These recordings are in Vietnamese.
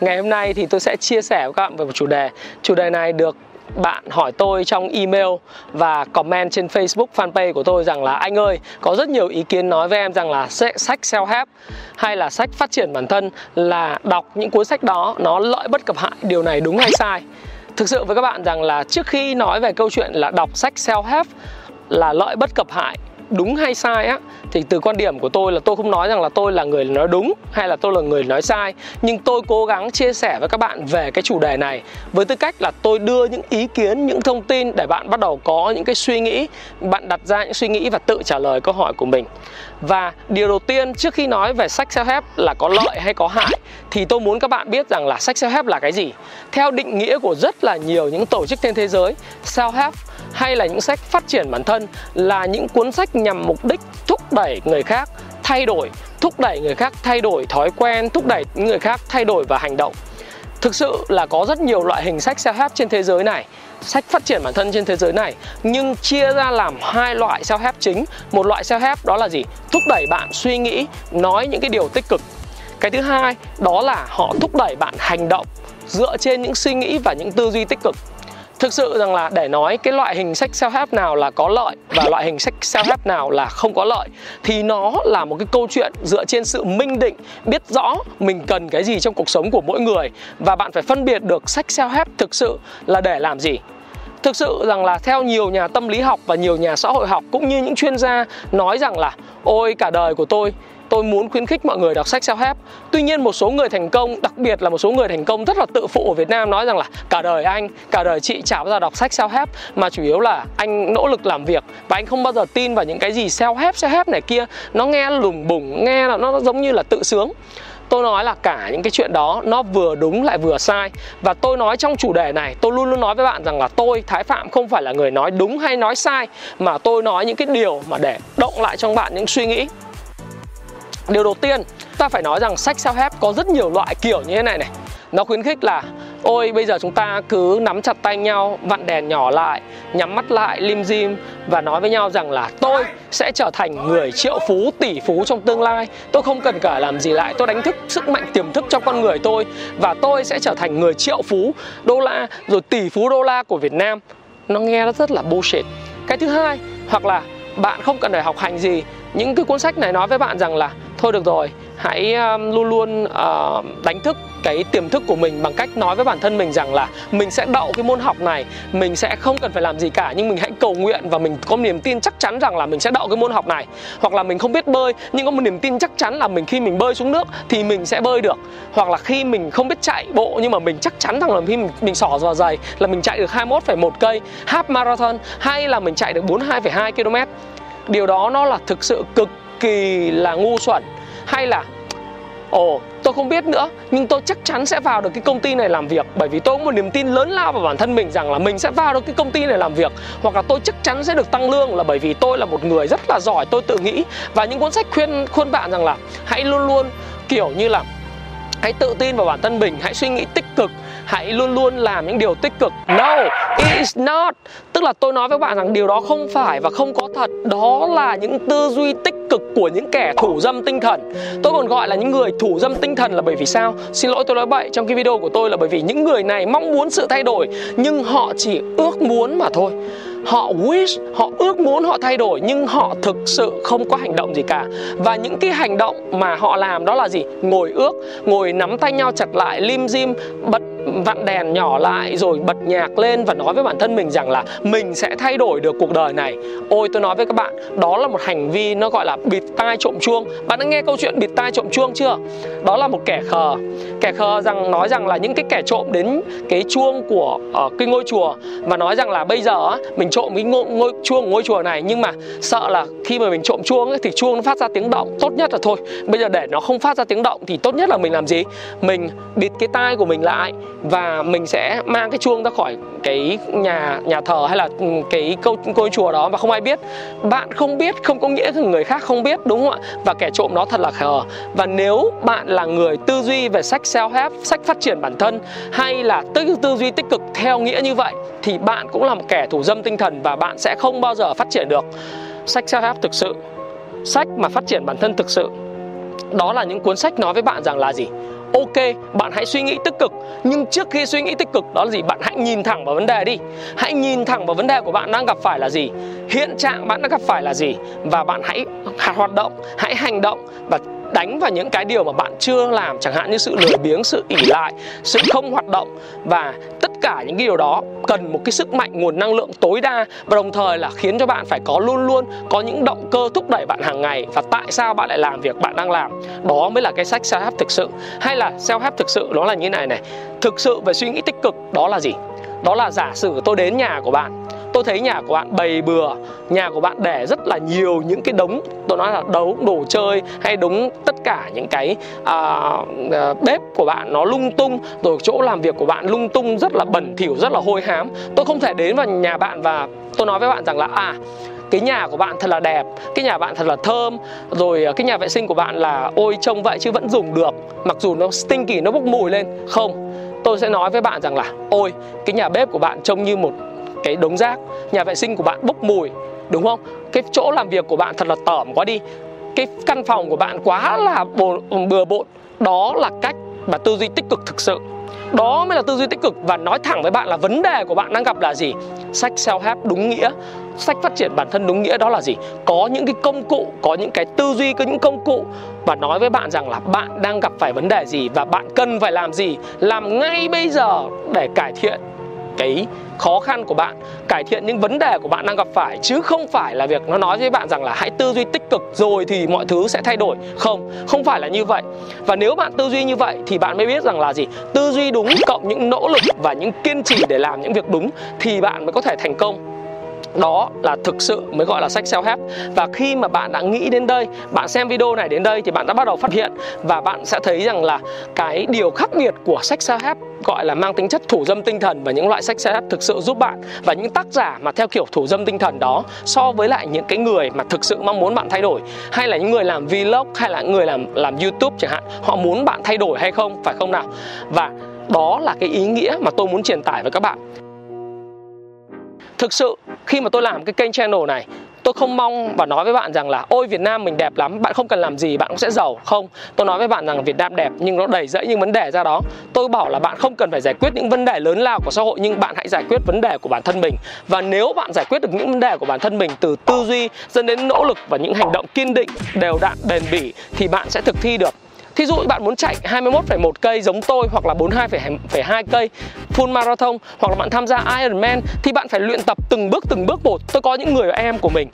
Ngày hôm nay thì tôi sẽ chia sẻ với các bạn về một chủ đề. Chủ đề này được bạn hỏi tôi trong email và comment trên Facebook fanpage của tôi rằng là, anh ơi, có rất nhiều ý kiến nói với em rằng là sách self help hay là sách phát triển bản thân là đọc những cuốn sách đó, nó lợi bất cập hại điều này đúng hay sai thực sự với các bạn rằng là trước khi nói về câu chuyện là đọc sách self help là lợi bất cập hại đúng hay sai á, thì từ quan điểm của tôi là tôi không nói rằng là tôi là người nói đúng hay là tôi là người nói sai, nhưng tôi cố gắng chia sẻ với các bạn về cái chủ đề này với tư cách là tôi đưa những ý kiến, những thông tin để bạn bắt đầu có những cái suy nghĩ, bạn đặt ra những suy nghĩ và tự trả lời câu hỏi của mình. Và điều đầu tiên trước khi nói về sách self help là có lợi hay có hại, thì tôi muốn các bạn biết rằng là sách self help là cái gì. Theo định nghĩa của rất là nhiều những tổ chức trên thế giới self help hay là những sách phát triển bản thân là những cuốn sách nhằm mục đích thúc đẩy người khác thay đổi, thúc đẩy người khác thay đổi thói quen, thúc đẩy người khác thay đổi và hành động. Thực sự là có rất nhiều loại hình sách self help trên thế giới này, sách phát triển bản thân trên thế giới này, nhưng chia ra làm hai loại self help chính. Một loại self help đó là gì? Thúc đẩy bạn suy nghĩ, nói những cái điều tích cực. Cái thứ hai đó là họ thúc đẩy bạn hành động dựa trên những suy nghĩ và những tư duy tích cực thực sự rằng là để nói cái loại hình sách self help nào là có lợi và loại hình sách self help nào là không có lợi, thì nó là một cái câu chuyện dựa trên sự minh định, biết rõ mình cần cái gì trong cuộc sống của mỗi người. Và bạn phải phân biệt được sách self help thực sự là để làm gì. Thực sự rằng là theo nhiều nhà tâm lý học và nhiều nhà xã hội học cũng như những chuyên gia nói rằng là, ôi, cả đời của tôi tôi muốn khuyến khích mọi người đọc sách self help tuy nhiên, một số người thành công, đặc biệt là một số người thành công rất là tự phụ ở việt nam nói rằng là cả đời anh, cả đời chị chả bao giờ đọc sách self help mà chủ yếu là anh nỗ lực làm việc và anh không bao giờ tin vào những cái gì self help self help này kia. Nó nghe lùng bùng nghe là nó giống như là tự sướng. Tôi nói là cả những cái chuyện đó, nó vừa đúng lại vừa sai. Và tôi nói trong chủ đề này, tôi luôn luôn nói với bạn rằng là tôi, thái phạm, không phải là người nói đúng hay nói sai, mà tôi nói những cái điều mà để động lại trong bạn những suy nghĩ. Điều đầu tiên, ta phải nói rằng sách self-help có rất nhiều loại kiểu như thế này này. Nó khuyến khích là Ôi bây giờ chúng ta cứ nắm chặt tay nhau, vặn đèn nhỏ lại, nhắm mắt lại, lim dim Và nói với nhau rằng là tôi sẽ trở thành người triệu phú, tỷ phú trong tương lai. Tôi không cần cả làm gì lại, tôi đánh thức sức mạnh tiềm thức trong con người tôi Và tôi sẽ trở thành người triệu phú đô la, rồi tỷ phú đô la của Việt Nam. Nó nghe nó rất là bullshit. Cái thứ hai, hoặc là bạn không cần phải học hành gì những cái cuốn sách này nói với bạn rằng là thôi được rồi hãy um, luôn luôn uh, đánh thức cái tiềm thức của mình bằng cách nói với bản thân mình rằng là mình sẽ đậu cái môn học này mình sẽ không cần phải làm gì cả nhưng mình hãy cầu nguyện và mình có niềm tin chắc chắn rằng là mình sẽ đậu cái môn học này. Hoặc là mình không biết bơi nhưng có một niềm tin chắc chắn là mình khi mình bơi xuống nước thì mình sẽ bơi được. Hoặc là khi mình không biết chạy bộ nhưng mà mình chắc chắn rằng là khi mình, mình xỏ vào giày là mình chạy được 21,1 cây half marathon hay là mình chạy được 42,2 km. Điều đó nó là thực sự cực kỳ là ngu xuẩn, hay là, ồ, tôi không biết nữa, nhưng tôi chắc chắn sẽ vào được cái công ty này làm việc. Bởi vì tôi có một niềm tin lớn lao vào bản thân mình rằng là mình sẽ vào được cái công ty này làm việc, hoặc là tôi chắc chắn sẽ được tăng lương, là bởi vì tôi là một người rất là giỏi, tôi tự nghĩ. Và những cuốn sách khuyên khuyên bạn rằng là hãy luôn luôn, kiểu như là, hãy tự tin vào bản thân mình, hãy suy nghĩ tích cực, hãy luôn luôn làm những điều tích cực. No, it is not. Tức là tôi nói với bạn rằng điều đó không phải và không có thật. Đó là những tư duy tích cực của những kẻ thủ dâm tinh thần. Tôi còn gọi là những người thủ dâm tinh thần là bởi vì sao? Xin lỗi tôi nói bậy, trong cái video của tôi là bởi vì những người này mong muốn sự thay đổi, nhưng họ chỉ ước muốn mà thôi. Họ wish, họ ước muốn họ thay đổi, nhưng họ thực sự không có hành động gì cả. Và những cái hành động mà họ làm đó là gì? Ngồi ước, ngồi nắm tay nhau chặt lại, lim dim, bật vặn đèn nhỏ lại rồi bật nhạc lên và nói với bản thân mình rằng là mình sẽ thay đổi được cuộc đời này. Ôi tôi nói với các bạn đó là một hành vi nó gọi là bịt tai trộm chuông. Bạn đã nghe câu chuyện bịt tai trộm chuông chưa? Đó là một kẻ khờ. Kẻ khờ rằng nói rằng là những cái kẻ trộm đến cái chuông của uh, cái ngôi chùa và nói rằng là bây giờ mình trộm cái ngôi, ngôi chuông ngôi chùa này nhưng mà sợ là khi mà mình trộm chuông ấy, thì chuông nó phát ra tiếng động. Tốt nhất là thôi bây giờ để nó không phát ra tiếng động thì tốt nhất là mình làm gì? Mình bịt cái tai của mình lại và mình sẽ mang cái chuông ra khỏi cái nhà nhà thờ hay là ừ, cái câu, ngôi chùa đó và không ai biết. Bạn không biết, không có nghĩa là người khác không biết, đúng không ạ? Và kẻ trộm đó thật là khờ. Và nếu bạn là người tư duy về sách self help sách phát triển bản thân hay là tư tư duy tích cực theo nghĩa như vậy, thì bạn cũng là một kẻ thủ dâm tinh thần và bạn sẽ không bao giờ phát triển được. Sách self help thực sự, sách mà phát triển bản thân thực sự, đó là những cuốn sách nói với bạn rằng là gì? Ok, bạn hãy suy nghĩ tích cực. Nhưng trước khi suy nghĩ tích cực, đó là gì? Bạn hãy nhìn thẳng vào vấn đề đi. Hãy nhìn thẳng vào vấn đề của bạn đang gặp phải là gì? Hiện trạng bạn đang gặp phải là gì? Và bạn hãy hoạt động, hãy hành động và đánh vào những cái điều mà bạn chưa làm. Chẳng hạn như sự lười biếng, sự ỉ lại, sự không hoạt động và tất cả những cái điều đó, cần một cái sức mạnh, nguồn năng lượng tối đa và đồng thời là khiến cho bạn phải có luôn luôn có những động cơ thúc đẩy bạn hàng ngày và tại sao bạn lại làm việc bạn đang làm. Đó mới là cái sách self help thực sự. Hay là self help thực sự đó là như này này. Thực sự về suy nghĩ tích cực, đó là gì? Đó là giả sử tôi đến nhà của bạn tôi thấy nhà của bạn bày bừa. Nhà của bạn để rất là nhiều những cái đống tôi nói là đấu đồ chơi hay đống tất cả những cái à, à, bếp của bạn nó lung tung rồi chỗ làm việc của bạn lung tung rất là bẩn thỉu rất là hôi hám. Tôi không thể đến vào nhà bạn và tôi nói với bạn rằng là à cái nhà của bạn thật là đẹp cái nhà bạn thật là thơm rồi cái nhà vệ sinh của bạn là ôi trông vậy chứ vẫn dùng được mặc dù nó stinky nó bốc mùi lên. Không tôi sẽ nói với bạn rằng là ôi cái nhà bếp của bạn trông như một cái đống rác nhà vệ sinh của bạn bốc mùi đúng không? Cái chỗ làm việc của bạn thật là tởm quá đi. Cái căn phòng của bạn quá là bồ, bừa bộn. Đó là cách mà tư duy tích cực thực sự. Đó mới là tư duy tích cực. Và nói thẳng với bạn là vấn đề của bạn đang gặp là gì? Sách self help đúng nghĩa. Sách phát triển bản thân đúng nghĩa đó là gì? Có những cái công cụ có những cái tư duy có những công cụ. Và nói với bạn rằng là bạn đang gặp phải vấn đề gì và bạn cần phải làm gì? Làm ngay bây giờ để cải thiện cái khó khăn của bạn, cải thiện những vấn đề của bạn đang gặp phải, chứ không phải là việc nó nói với bạn rằng là hãy tư duy tích cực rồi thì mọi thứ sẽ thay đổi. Không không phải là như vậy. Và nếu bạn tư duy như vậy thì bạn mới biết rằng là gì? Tư duy đúng cộng những nỗ lực và những kiên trì để làm những việc đúng thì bạn mới có thể thành công đó là thực sự mới gọi là sách self help và khi mà bạn đã nghĩ đến đây, bạn xem video này đến đây thì bạn đã bắt đầu phát hiện và bạn sẽ thấy rằng là cái điều khắc nghiệt của sách self help gọi là mang tính chất thủ dâm tinh thần và những loại sách self help thực sự giúp bạn và những tác giả mà theo kiểu thủ dâm tinh thần đó so với lại những cái người mà thực sự mong muốn bạn thay đổi. Hay là những người làm vlog, hay là người làm làm youtube chẳng hạn, họ muốn bạn thay đổi hay không, phải không nào? Và đó là cái ý nghĩa mà tôi muốn truyền tải với các bạn thực sự, khi mà tôi làm cái kênh channel này, tôi không mong và nói với bạn rằng là, ôi, Việt Nam mình đẹp lắm, bạn không cần làm gì, bạn cũng sẽ giàu. Không, tôi nói với bạn rằng Việt Nam đẹp nhưng nó đầy dẫy những vấn đề ra đó. Tôi bảo là bạn không cần phải giải quyết những vấn đề lớn lao của xã hội, nhưng bạn hãy giải quyết vấn đề của bản thân mình. Và nếu bạn giải quyết được những vấn đề của bản thân mình từ tư duy, dẫn đến nỗ lực và những hành động kiên định, đều đặn, bền bỉ, thì bạn sẽ thực thi được. Thí dụ bạn muốn chạy 21,1 cây giống tôi hoặc là 42,2 cây full marathon hoặc là bạn tham gia Ironman thì bạn phải luyện tập từng bước từng bước một. Tôi có những người em của mình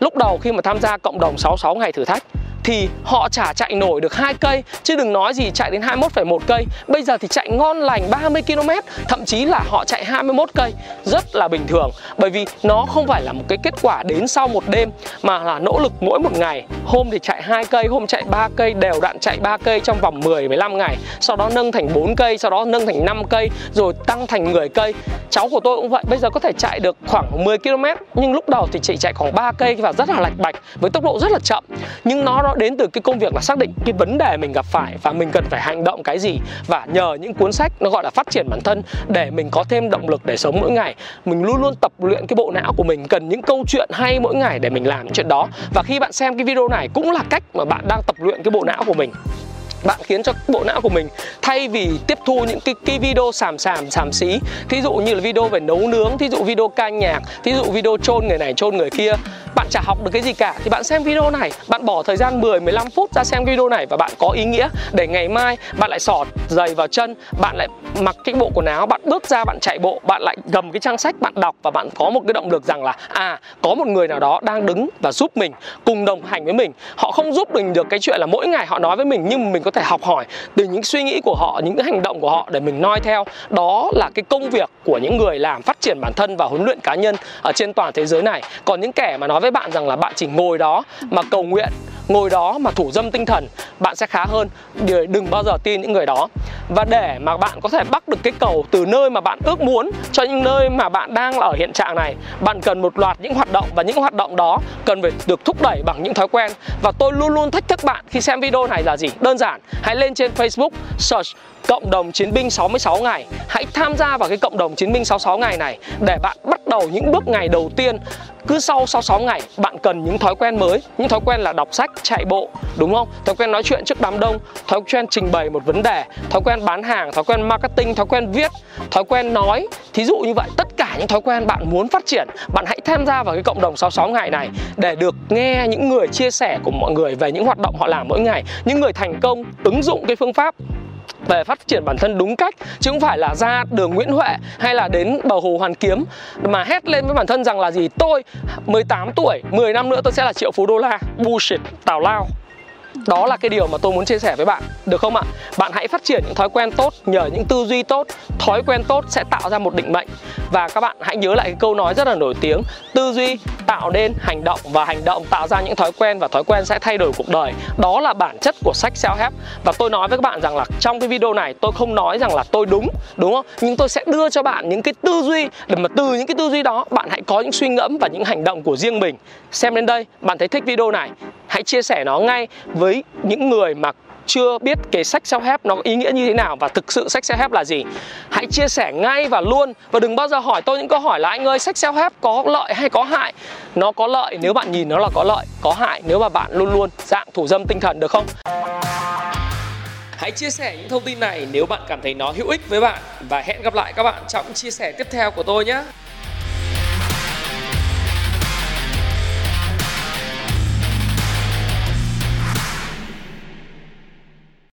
lúc đầu khi mà tham gia cộng đồng 66 ngày thử thách thì họ chả chạy nổi được hai cây chứ đừng nói gì chạy đến 21,1 cây. Bây giờ thì chạy ngon lành 30 km, thậm chí là họ chạy 21 cây, rất là bình thường. Bởi vì nó không phải là một cái kết quả đến sau một đêm mà là nỗ lực mỗi một ngày. Hôm thì chạy hai cây, hôm chạy 3 cây đều đặn chạy 3 cây trong vòng 10 15 ngày, sau đó nâng thành 4 cây, sau đó nâng thành 5 cây, rồi tăng thành 10 cây. Cháu của tôi cũng vậy, bây giờ có thể chạy được khoảng 10 km nhưng lúc đầu thì chỉ chạy khoảng 3 cây và rất là lạch bạch với tốc độ rất là chậm. Nhưng nó nó đến từ cái công việc là xác định cái vấn đề mình gặp phải và mình cần phải hành động cái gì và nhờ những cuốn sách nó gọi là phát triển bản thân để mình có thêm động lực để sống mỗi ngày. Mình luôn luôn tập luyện cái bộ não của mình cần những câu chuyện hay mỗi ngày để mình làm chuyện đó. Và khi bạn xem cái video này cũng là cách mà bạn đang tập luyện cái bộ não của mình. Bạn khiến cho bộ não của mình thay vì tiếp thu những cái, cái video sàm sàm sàm xí thí dụ như là video về nấu nướng thí dụ video ca nhạc thí dụ video chôn người này chôn người kia bạn chả học được cái gì cả, thì bạn xem video này. Bạn bỏ thời gian 10 15 phút ra xem video này và bạn có ý nghĩa. Để ngày mai bạn lại sọt giày vào chân, bạn lại mặc cái bộ quần áo, bạn bước ra, bạn chạy bộ, bạn lại gầm cái trang sách bạn đọc và bạn có một cái động lực rằng là à có một người nào đó đang đứng và giúp mình, cùng đồng hành với mình. Họ không giúp mình được cái chuyện là mỗi ngày họ nói với mình nhưng mình có thể học hỏi từ những suy nghĩ của họ, những cái hành động của họ để mình noi theo. Đó là cái công việc của những người làm phát triển bản thân và huấn luyện cá nhân ở trên toàn thế giới này. Còn những kẻ mà nói với bạn rằng là bạn chỉ ngồi đó mà cầu nguyện, ngồi đó mà thủ dâm tinh thần, bạn sẽ khá hơn. Đừng bao giờ tin những người đó. Và để mà bạn có thể bắt được cái cầu từ nơi mà bạn ước muốn cho những nơi mà bạn đang ở hiện trạng này, bạn cần một loạt những hoạt động và những hoạt động đó cần phải được thúc đẩy bằng những thói quen. Và tôi luôn luôn thách thức bạn khi xem video này là gì? Đơn giản, hãy lên trên Facebook, search cộng đồng chiến binh 66 ngày. Hãy tham gia vào cái cộng đồng chiến binh 66 ngày này để bạn bắt đầu những bước ngày đầu tiên. Cứ sau 66 ngày, bạn cần những thói quen mới, những thói quen là đọc sách, chạy bộ, đúng không? Thói quen nói chuyện trước đám đông, thói quen trình bày một vấn đề, thói quen bán hàng, thói quen marketing, thói quen viết, thói quen nói. Thí dụ như vậy, tất cả những thói quen bạn muốn phát triển, bạn hãy tham gia vào cái cộng đồng 66 ngày này để được nghe những người chia sẻ của mọi người về những hoạt động họ làm mỗi ngày, những người thành công ứng dụng cái phương pháp về phát triển bản thân đúng cách, chứ không phải là ra đường Nguyễn Huệ hay là đến bờ hồ Hoàn Kiếm. Mà hét lên với bản thân rằng là gì? Tôi 18 tuổi 10 năm nữa tôi sẽ là triệu phú đô la. Bullshit, tào lao đó là cái điều mà tôi muốn chia sẻ với bạn, được không ạ? Bạn hãy phát triển những thói quen tốt nhờ những tư duy tốt. Thói quen tốt sẽ tạo ra một định mệnh. Và các bạn hãy nhớ lại cái câu nói rất là nổi tiếng, tư duy tạo nên hành động và hành động tạo ra những thói quen và thói quen sẽ thay đổi cuộc đời. Đó là bản chất của sách self help và tôi nói với các bạn rằng là trong cái video này tôi không nói rằng là tôi đúng đúng không? Nhưng tôi sẽ đưa cho bạn những cái tư duy để mà từ những cái tư duy đó bạn hãy có những suy ngẫm và những hành động của riêng mình. Xem đến đây, bạn thấy thích video này, hãy chia sẻ nó ngay với những người mà chưa biết cái sách self help nó có ý nghĩa như thế nào và thực sự sách self help là gì. Hãy chia sẻ ngay và luôn và đừng bao giờ hỏi tôi những câu hỏi là anh ơi, sách self help có lợi hay có hại? Nó có lợi nếu bạn nhìn nó là có lợi, có hại nếu mà bạn luôn luôn dạng thủ dâm tinh thần, được không? Hãy chia sẻ những thông tin này nếu bạn cảm thấy nó hữu ích với bạn và hẹn gặp lại các bạn trong chia sẻ tiếp theo của tôi nhé.